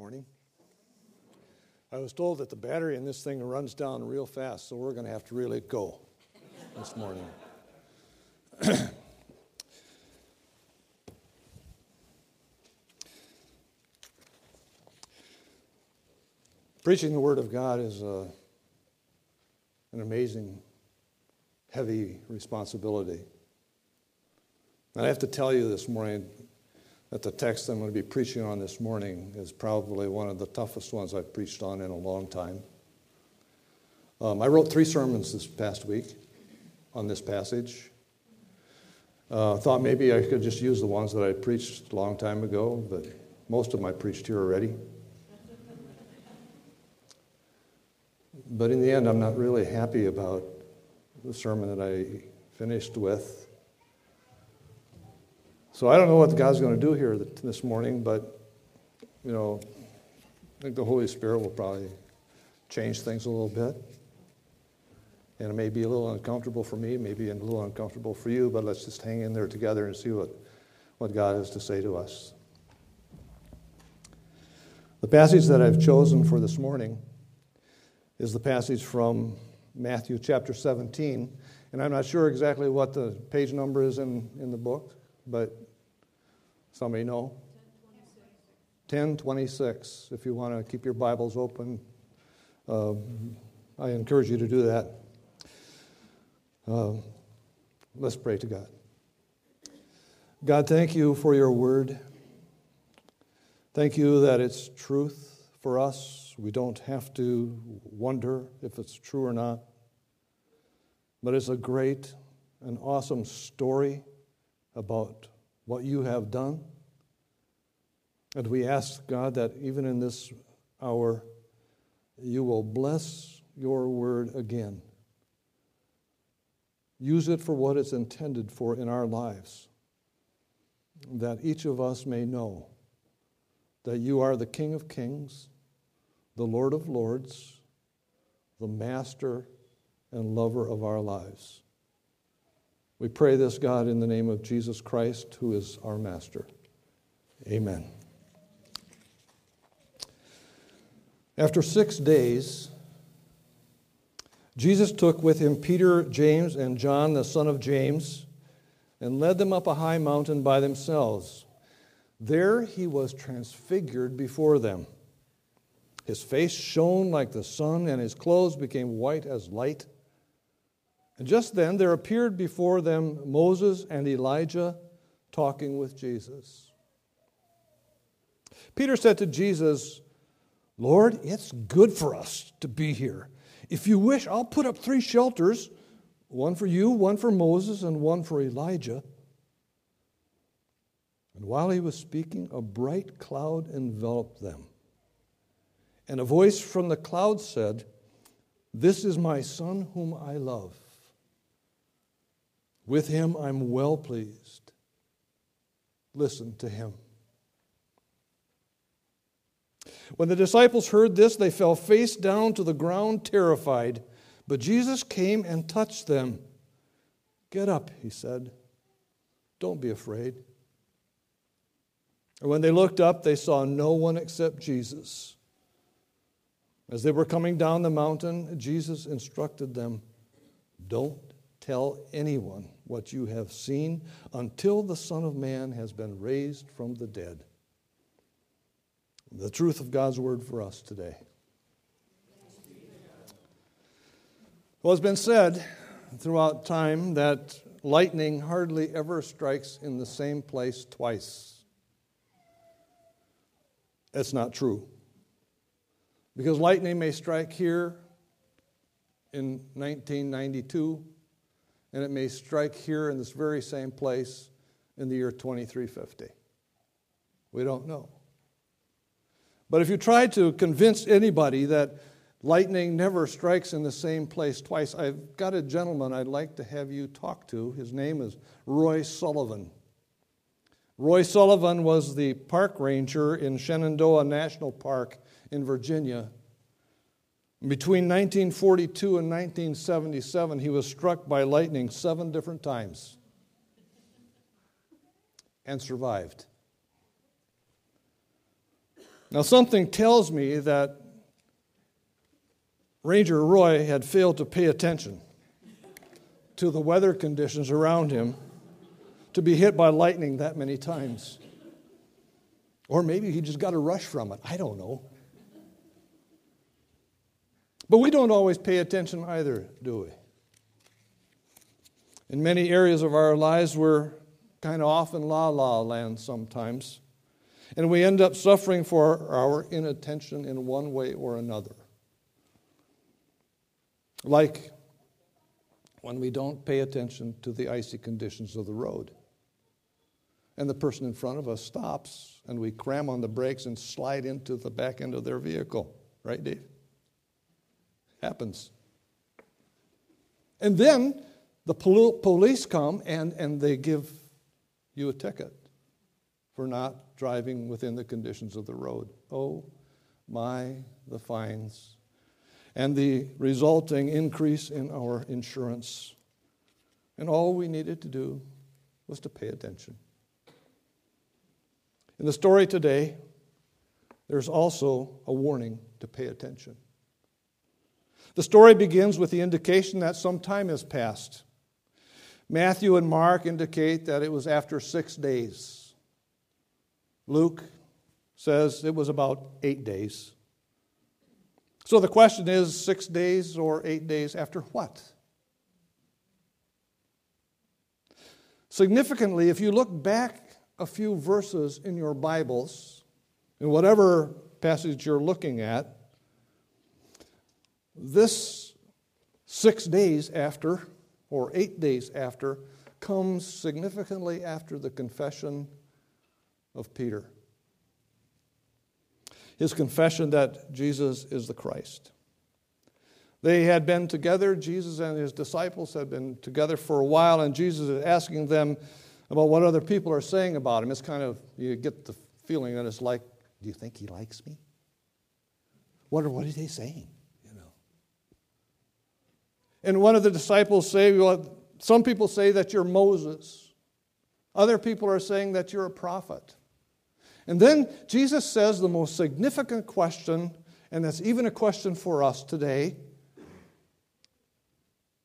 Morning. I was told that the battery in this thing runs down real fast, so we're going to have to really go this morning. Preaching the Word of God is a, an amazing, heavy responsibility. And I have to tell you this morning that the text I'm going to be preaching on this morning is probably one of the toughest ones I've preached on in a long time. Um, I wrote three sermons this past week on this passage. Uh, thought maybe I could just use the ones that I preached a long time ago, but most of them I preached here already. But in the end, I'm not really happy about the sermon that I finished with. So I don't know what God's going to do here this morning, but, you know, I think the Holy Spirit will probably change things a little bit. And it may be a little uncomfortable for me, maybe a little uncomfortable for you, but let's just hang in there together and see what, what God has to say to us. The passage that I've chosen for this morning is the passage from Matthew chapter 17. And I'm not sure exactly what the page number is in, in the book, but Somebody know? 1026. If you want to keep your Bibles open, uh, I encourage you to do that. Uh, let's pray to God. God, thank you for your word. Thank you that it's truth for us. We don't have to wonder if it's true or not. But it's a great and awesome story about what you have done. And we ask, God, that even in this hour, you will bless your word again. Use it for what it's intended for in our lives, that each of us may know that you are the King of Kings, the Lord of Lords, the Master and lover of our lives. We pray this, God, in the name of Jesus Christ, who is our Master. Amen. After six days, Jesus took with him Peter, James, and John, the son of James, and led them up a high mountain by themselves. There he was transfigured before them. His face shone like the sun, and his clothes became white as light. And just then there appeared before them Moses and Elijah talking with Jesus. Peter said to Jesus, Lord, it's good for us to be here. If you wish, I'll put up three shelters one for you, one for Moses, and one for Elijah. And while he was speaking, a bright cloud enveloped them. And a voice from the cloud said, This is my son whom I love. With him I'm well pleased. Listen to him. When the disciples heard this, they fell face down to the ground, terrified. But Jesus came and touched them. Get up, he said. Don't be afraid. And when they looked up, they saw no one except Jesus. As they were coming down the mountain, Jesus instructed them Don't tell anyone what you have seen until the Son of Man has been raised from the dead. The truth of God's word for us today. Well, it's been said throughout time that lightning hardly ever strikes in the same place twice. That's not true. Because lightning may strike here in 1992 and it may strike here in this very same place in the year 2350. We don't know. But if you try to convince anybody that lightning never strikes in the same place twice, I've got a gentleman I'd like to have you talk to. His name is Roy Sullivan. Roy Sullivan was the park ranger in Shenandoah National Park in Virginia between 1942 and 1977, he was struck by lightning seven different times and survived. Now, something tells me that Ranger Roy had failed to pay attention to the weather conditions around him to be hit by lightning that many times. Or maybe he just got a rush from it. I don't know. But we don't always pay attention either, do we? In many areas of our lives, we're kind of off in la la land sometimes. And we end up suffering for our inattention in one way or another. Like when we don't pay attention to the icy conditions of the road. And the person in front of us stops, and we cram on the brakes and slide into the back end of their vehicle. Right, Dave? Happens. And then the police come and, and they give you a ticket for not driving within the conditions of the road. Oh, my, the fines and the resulting increase in our insurance. And all we needed to do was to pay attention. In the story today, there's also a warning to pay attention. The story begins with the indication that some time has passed. Matthew and Mark indicate that it was after six days. Luke says it was about eight days. So the question is six days or eight days after what? Significantly, if you look back a few verses in your Bibles, in whatever passage you're looking at, this six days after, or eight days after, comes significantly after the confession of Peter his confession that Jesus is the Christ. They had been together, Jesus and his disciples had been together for a while, and Jesus is asking them about what other people are saying about him. It's kind of, you get the feeling that it's like, do you think he likes me? What are, what are they saying? And one of the disciples say, well, some people say that you're Moses. Other people are saying that you're a prophet. And then Jesus says the most significant question, and that's even a question for us today.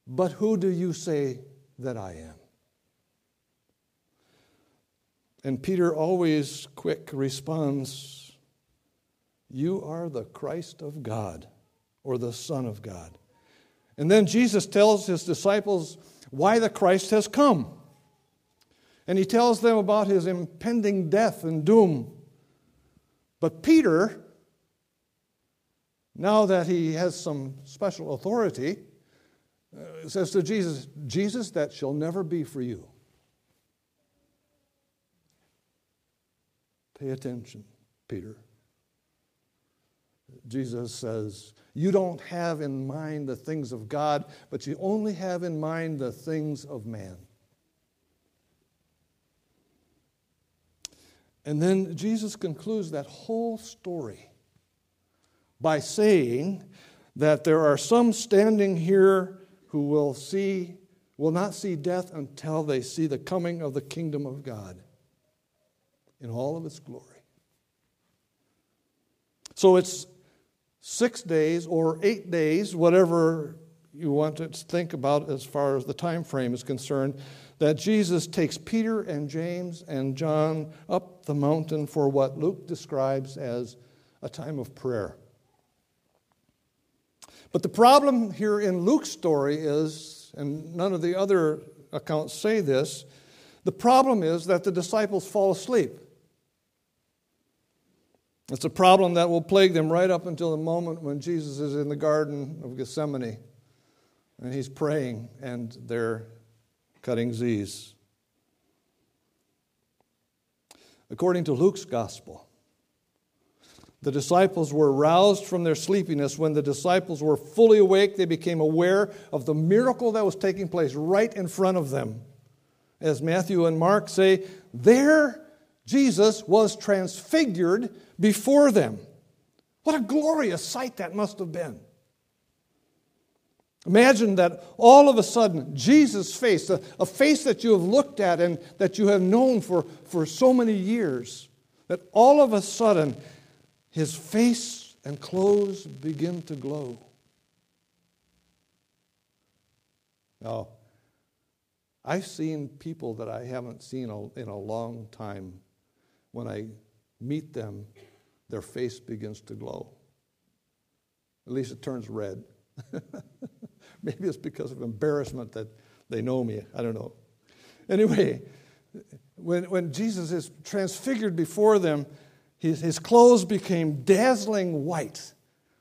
But who do you say that I am? And Peter always quick responds, You are the Christ of God, or the Son of God. And then Jesus tells his disciples why the Christ has come. And he tells them about his impending death and doom. But Peter, now that he has some special authority, uh, says to Jesus, Jesus, that shall never be for you. Pay attention, Peter. Jesus says, You don't have in mind the things of God, but you only have in mind the things of man. And then Jesus concludes that whole story by saying that there are some standing here who will see will not see death until they see the coming of the kingdom of God in all of its glory. So it's 6 days or 8 days whatever you want to think about as far as the time frame is concerned that Jesus takes Peter and James and John up the mountain for what Luke describes as a time of prayer. But the problem here in Luke's story is, and none of the other accounts say this, the problem is that the disciples fall asleep. It's a problem that will plague them right up until the moment when Jesus is in the Garden of Gethsemane and he's praying and they're cutting Z's. According to Luke's gospel, the disciples were roused from their sleepiness. When the disciples were fully awake, they became aware of the miracle that was taking place right in front of them. As Matthew and Mark say, there Jesus was transfigured before them. What a glorious sight that must have been. Imagine that all of a sudden, Jesus' face, a, a, face that you have looked at and that you have known for, for so many years, that all of a sudden, his face and clothes begin to glow. Now, I've seen people that I haven't seen in a long time. When I meet them, their face begins to glow. At least it turns red. Maybe it's because of embarrassment that they know me. I don't know. Anyway, when, when Jesus is transfigured before them, his, his clothes became dazzling white,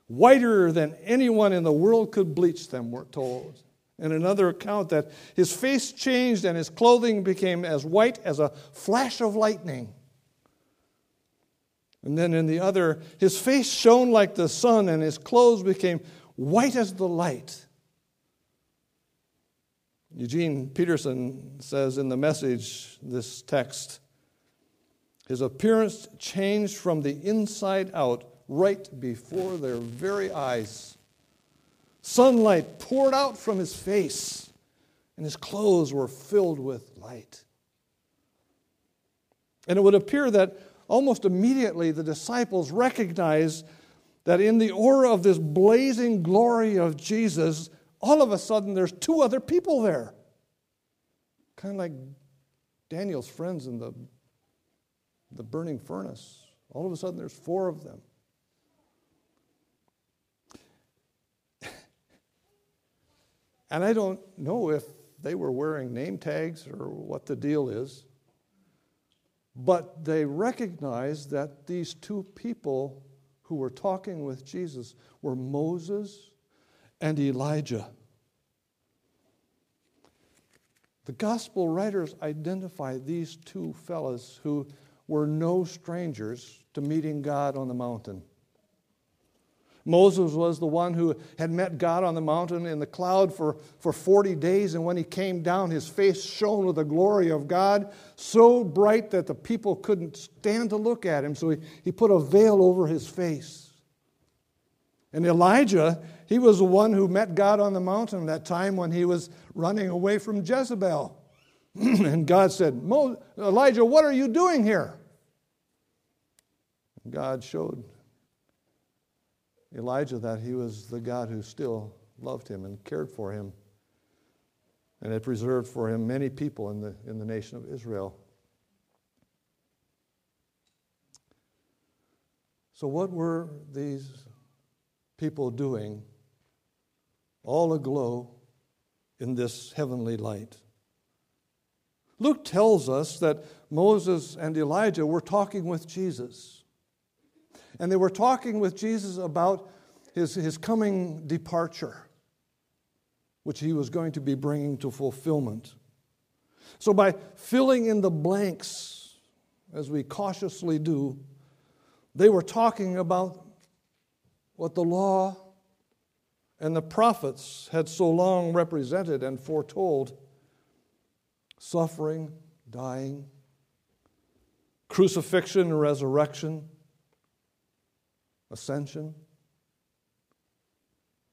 whiter than anyone in the world could bleach them, we're told. In another account, that his face changed and his clothing became as white as a flash of lightning. And then in the other, his face shone like the sun and his clothes became white as the light. Eugene Peterson says in the message, this text, his appearance changed from the inside out right before their very eyes. Sunlight poured out from his face, and his clothes were filled with light. And it would appear that almost immediately the disciples recognize that in the aura of this blazing glory of Jesus, all of a sudden there's two other people there. Kind of like Daniel's friends in the, the burning furnace. All of a sudden there's four of them. And I don't know if they were wearing name tags or what the deal is, but they recognized that these two people who were talking with Jesus were Moses and Elijah. The gospel writers identify these two fellows who were no strangers to meeting God on the mountain. Moses was the one who had met God on the mountain in the cloud for, for 40 days, and when he came down, his face shone with the glory of God, so bright that the people couldn't stand to look at him, so he, he put a veil over his face. And Elijah, he was the one who met God on the mountain that time when he was running away from Jezebel. and God said, Elijah, what are you doing here? God showed Elijah that he was the God who still loved him and cared for him and had preserved for him many people in the, in the nation of Israel. So, what were these people doing all aglow in this heavenly light? Luke tells us that Moses and Elijah were talking with Jesus. And they were talking with Jesus about his, his coming departure, which he was going to be bringing to fulfillment. So, by filling in the blanks, as we cautiously do, they were talking about what the law and the prophets had so long represented and foretold suffering, dying, crucifixion, and resurrection, ascension.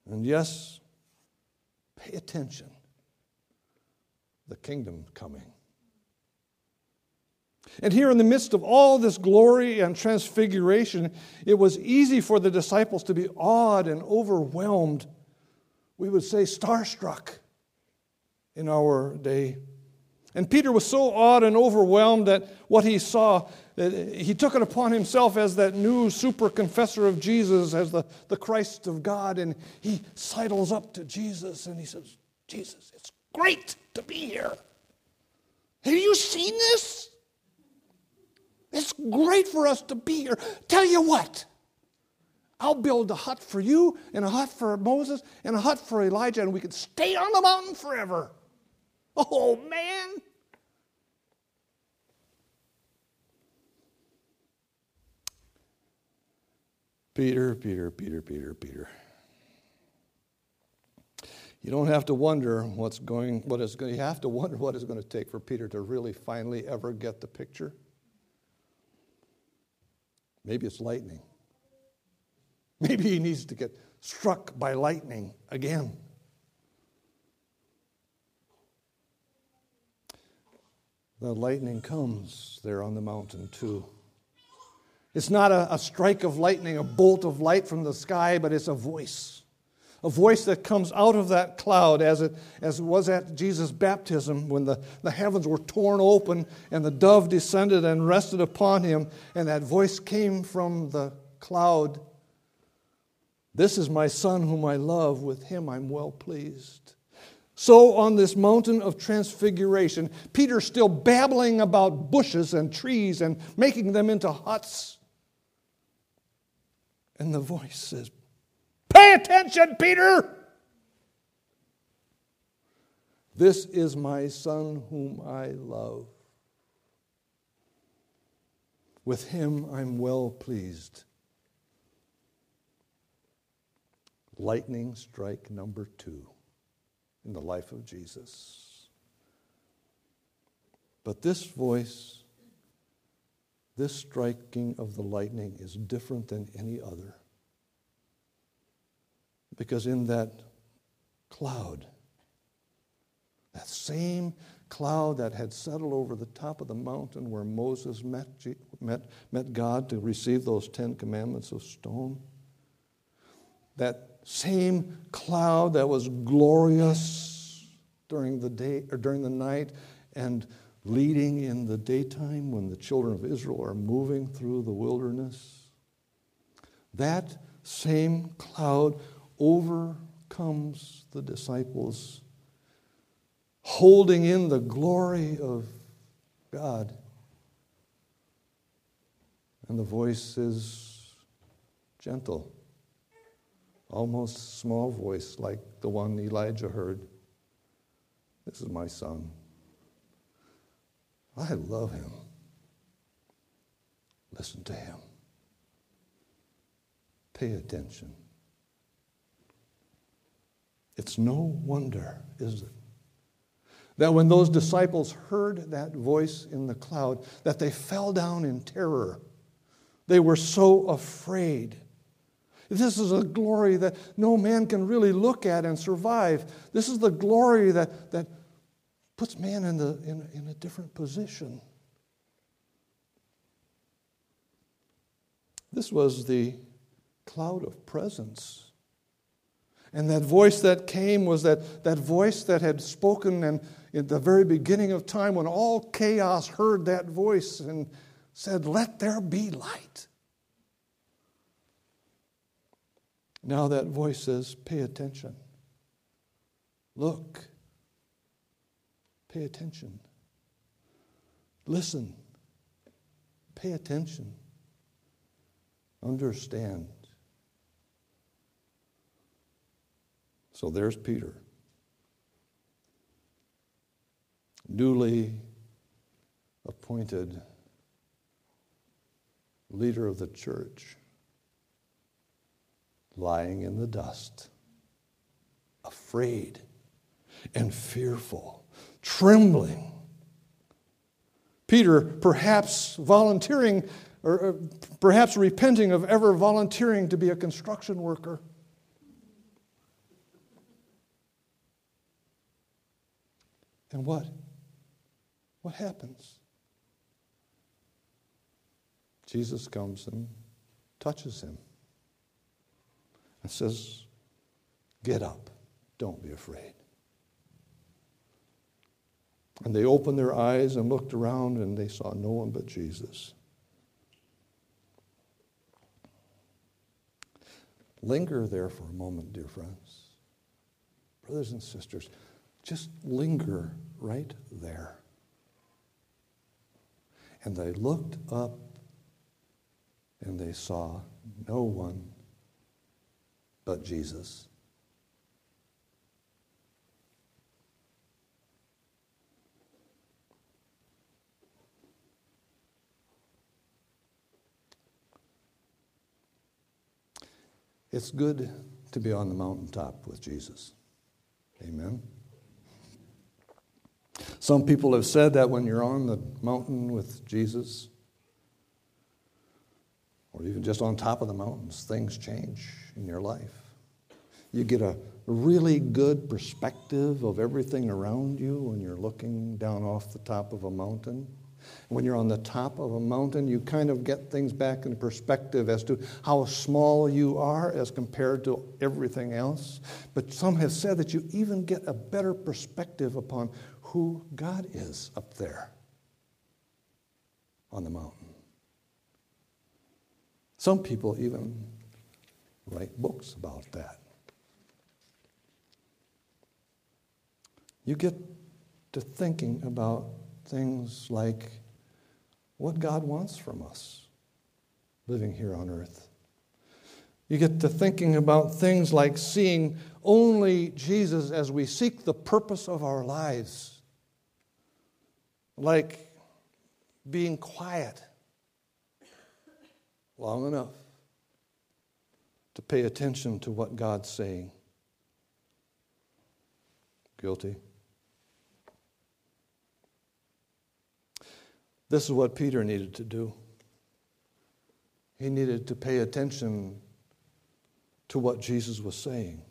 And yes, pay attention. The kingdom coming. And here, in the midst of all this glory and transfiguration, it was easy for the disciples to be awed and overwhelmed. We would say starstruck in our day. And Peter was so awed and overwhelmed that what he saw, he took it upon himself as that new super confessor of Jesus, as the, the Christ of God, and he sidles up to Jesus and he says, Jesus, it's great to be here. Have you seen this? It's great for us to be here. Tell you what, I'll build a hut for you, and a hut for Moses, and a hut for Elijah, and we can stay on the mountain forever. Oh, man. Peter, Peter, Peter, Peter, Peter. You don't have to wonder what's going, what is going, you have to wonder what it's going to take for Peter to really finally ever get the picture. Maybe it's lightning. Maybe he needs to get struck by lightning again. The lightning comes there on the mountain too. It's not a, a, strike of lightning, a bolt of light from the sky, but it's a voice. A voice that comes out of that cloud, as it, as it was at Jesus' baptism when the, the heavens were torn open and the dove descended and rested upon him, and that voice came from the cloud. This is my son whom I love, with him I'm well pleased. So, on this mountain of transfiguration, Peter's still babbling about bushes and trees and making them into huts. And the voice says, Pay attention, Peter! This is my son whom I love. With him I'm well pleased. Lightning strike number two in the life of Jesus. But this voice, this striking of the lightning is different than any other. Because in that cloud, that same cloud that had settled over the top of the mountain where Moses met, met, met God to receive those Ten Commandments of stone, that same cloud that was glorious during the day or during the night and leading in the daytime when the children of Israel are moving through the wilderness. That same cloud overcomes the disciples, holding in the glory of God. And the voice is gentle almost small voice like the one Elijah heard. This is my son. I love him. Listen to him. Pay attention. It's no wonder, is it, that when those disciples heard that voice in the cloud, that they fell down in terror. They were so afraid. This is a glory that no man can really look at and survive. This is the glory that, that puts man in, the, in, in a different position. This was the cloud of presence. And that voice that came was that, that voice that had spoken and in the very beginning of time when all chaos heard that voice and said, Let there be light. Now that voice says, pay attention. Look. Pay attention. Listen. Pay attention. Understand. So there's Peter, newly appointed leader of the church lying in the dust, afraid and fearful, trembling. Peter, perhaps volunteering or uh, perhaps repenting of ever volunteering to be a construction worker. And what? What happens? Jesus comes and touches him and says, Get up, don't be afraid. And they opened their eyes and looked around, and they saw no one but Jesus. Linger there for a moment, dear friends. Brothers and sisters, just linger right there. And they looked up and they saw no one but Jesus. It's good to be on the mountaintop with Jesus. Amen. Some people have said that when you're on the mountain with Jesus, or even just on top of the mountains, things change in your life. You get a really good perspective of everything around you when you're looking down off the top of a mountain. When you're on the top of a mountain, you kind of get things back in perspective as to how small you are as compared to everything else. But some have said that you even get a better perspective upon who God is up there on the mountain. Some people even write books about that. You get to thinking about things like what God wants from us living here on earth. You get to thinking about things like seeing only Jesus as we seek the purpose of our lives, like being quiet long enough to pay attention to what God's saying. Guilty. This is what Peter needed to do. He needed to pay attention to what Jesus was saying.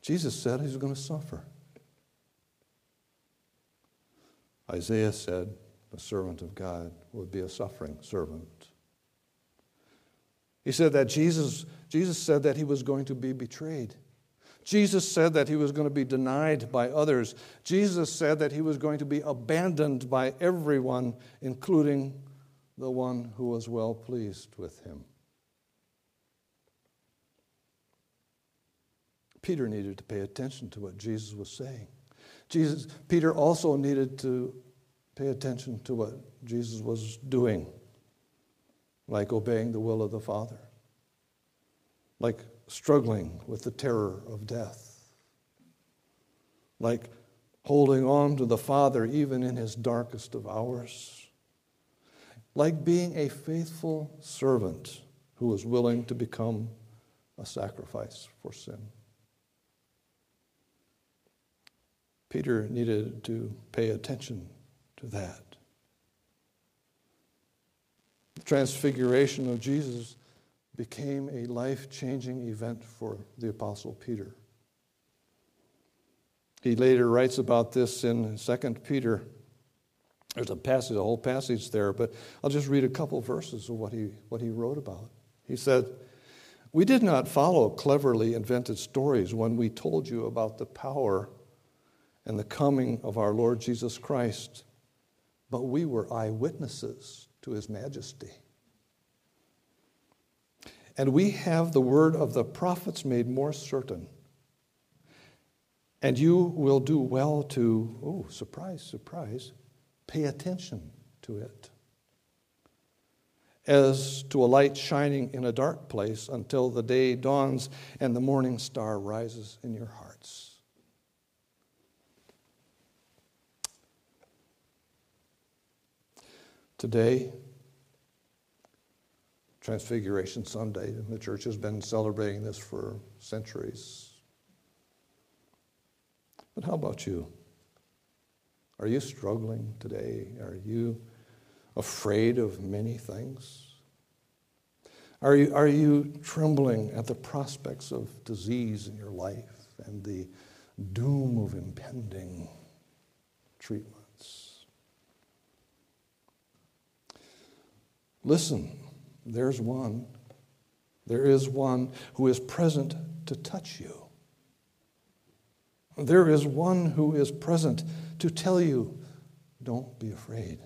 Jesus said he was going to suffer. Isaiah said the servant of God would be a suffering servant. He said that Jesus, Jesus said that he was going to be betrayed. Jesus said that he was going to be denied by others. Jesus said that he was going to be abandoned by everyone, including the one who was well pleased with him. Peter needed to pay attention to what Jesus was saying. Jesus, Peter also needed to pay attention to what Jesus was doing, like obeying the will of the Father, like struggling with the terror of death, like holding on to the Father even in his darkest of hours, like being a faithful servant who was willing to become a sacrifice for sin. Peter needed to pay attention to that. The transfiguration of Jesus became a life changing event for the Apostle Peter. He later writes about this in 2 Peter. There's a passage, a whole passage there, but I'll just read a couple verses of what he, what he wrote about. He said, We did not follow cleverly invented stories when we told you about the power and the coming of our Lord Jesus Christ, but we were eyewitnesses to his majesty. And we have the word of the prophets made more certain. And you will do well to, oh, surprise, surprise, pay attention to it. As to a light shining in a dark place until the day dawns and the morning star rises in your hearts. Today, Transfiguration Sunday. The church has been celebrating this for centuries. But how about you? Are you struggling today? Are you afraid of many things? Are you, are you trembling at the prospects of disease in your life and the doom of impending treatments? Listen there's one. There is one who is present to touch you. There is one who is present to tell you, don't be afraid.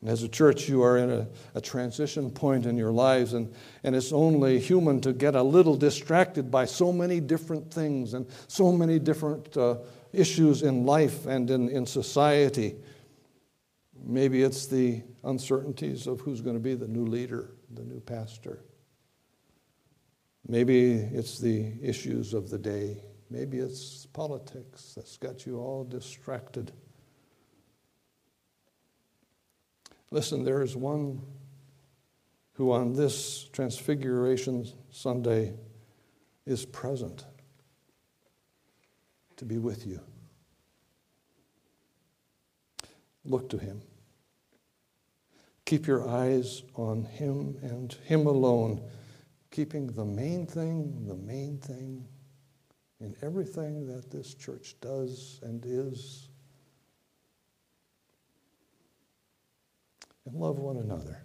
And as a church, you are in a, a, transition point in your lives, and, and it's only human to get a little distracted by so many different things and so many different uh, issues in life and in, in society. Maybe it's the uncertainties of who's going to be the new leader, the new pastor. Maybe it's the issues of the day. Maybe it's politics that's got you all distracted. Listen, there is one who on this Transfiguration Sunday is present to be with you. Look to him. Keep your eyes on Him and Him alone, keeping the main thing, the main thing in everything that this church does and is. And love one another.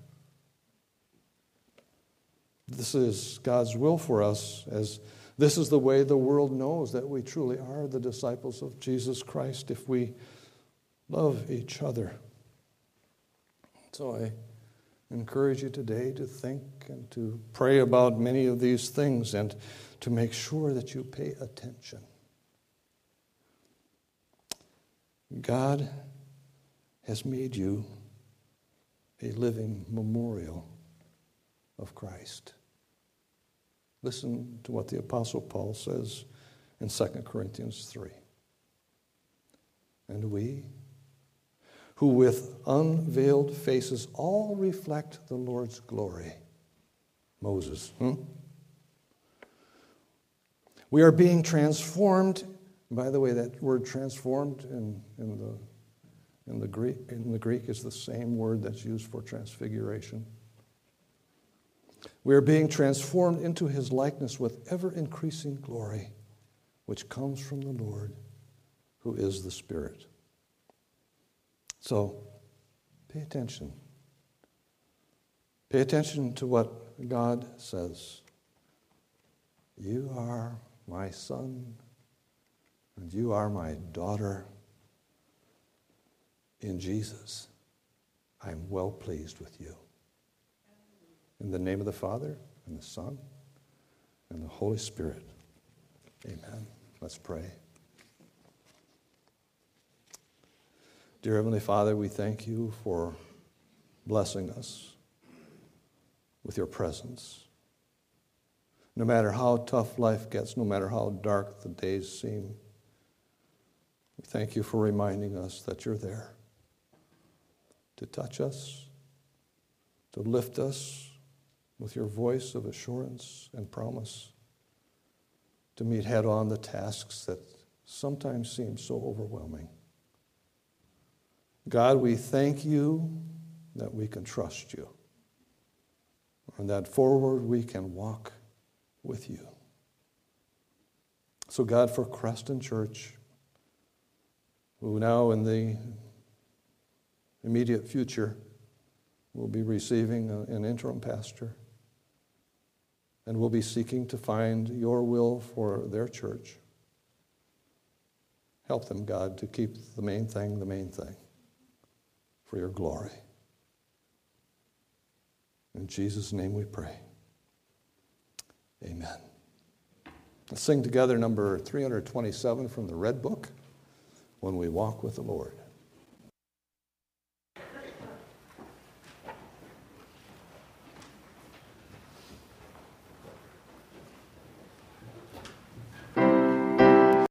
This is God's will for us, as this is the way the world knows that we truly are the disciples of Jesus Christ if we love each other. So I encourage you today to think and to pray about many of these things and to make sure that you pay attention. God has made you a living memorial of Christ. Listen to what the Apostle Paul says in 2 Corinthians 3. And we, who with unveiled faces all reflect the Lord's glory. Moses. Hmm? We are being transformed. By the way, that word transformed in, in, the, in, the Greek, in the Greek is the same word that's used for transfiguration. We are being transformed into his likeness with ever increasing glory, which comes from the Lord, who is the Spirit. So pay attention. Pay attention to what God says. You are my son, and you are my daughter. In Jesus, I am well pleased with you. In the name of the Father, and the Son, and the Holy Spirit. Amen. Let's pray. Dear Heavenly Father, we thank you for blessing us with your presence. No matter how tough life gets, no matter how dark the days seem, we thank you for reminding us that you're there to touch us, to lift us with your voice of assurance and promise, to meet head on the tasks that sometimes seem so overwhelming. God, we thank you that we can trust you and that forward we can walk with you. So, God, for Creston Church, who now in the immediate future will be receiving an interim pastor and will be seeking to find your will for their church. Help them, God, to keep the main thing the main thing for your glory. In Jesus' name we pray. Amen. Let's sing together number 327 from the Red Book When We Walk with the Lord.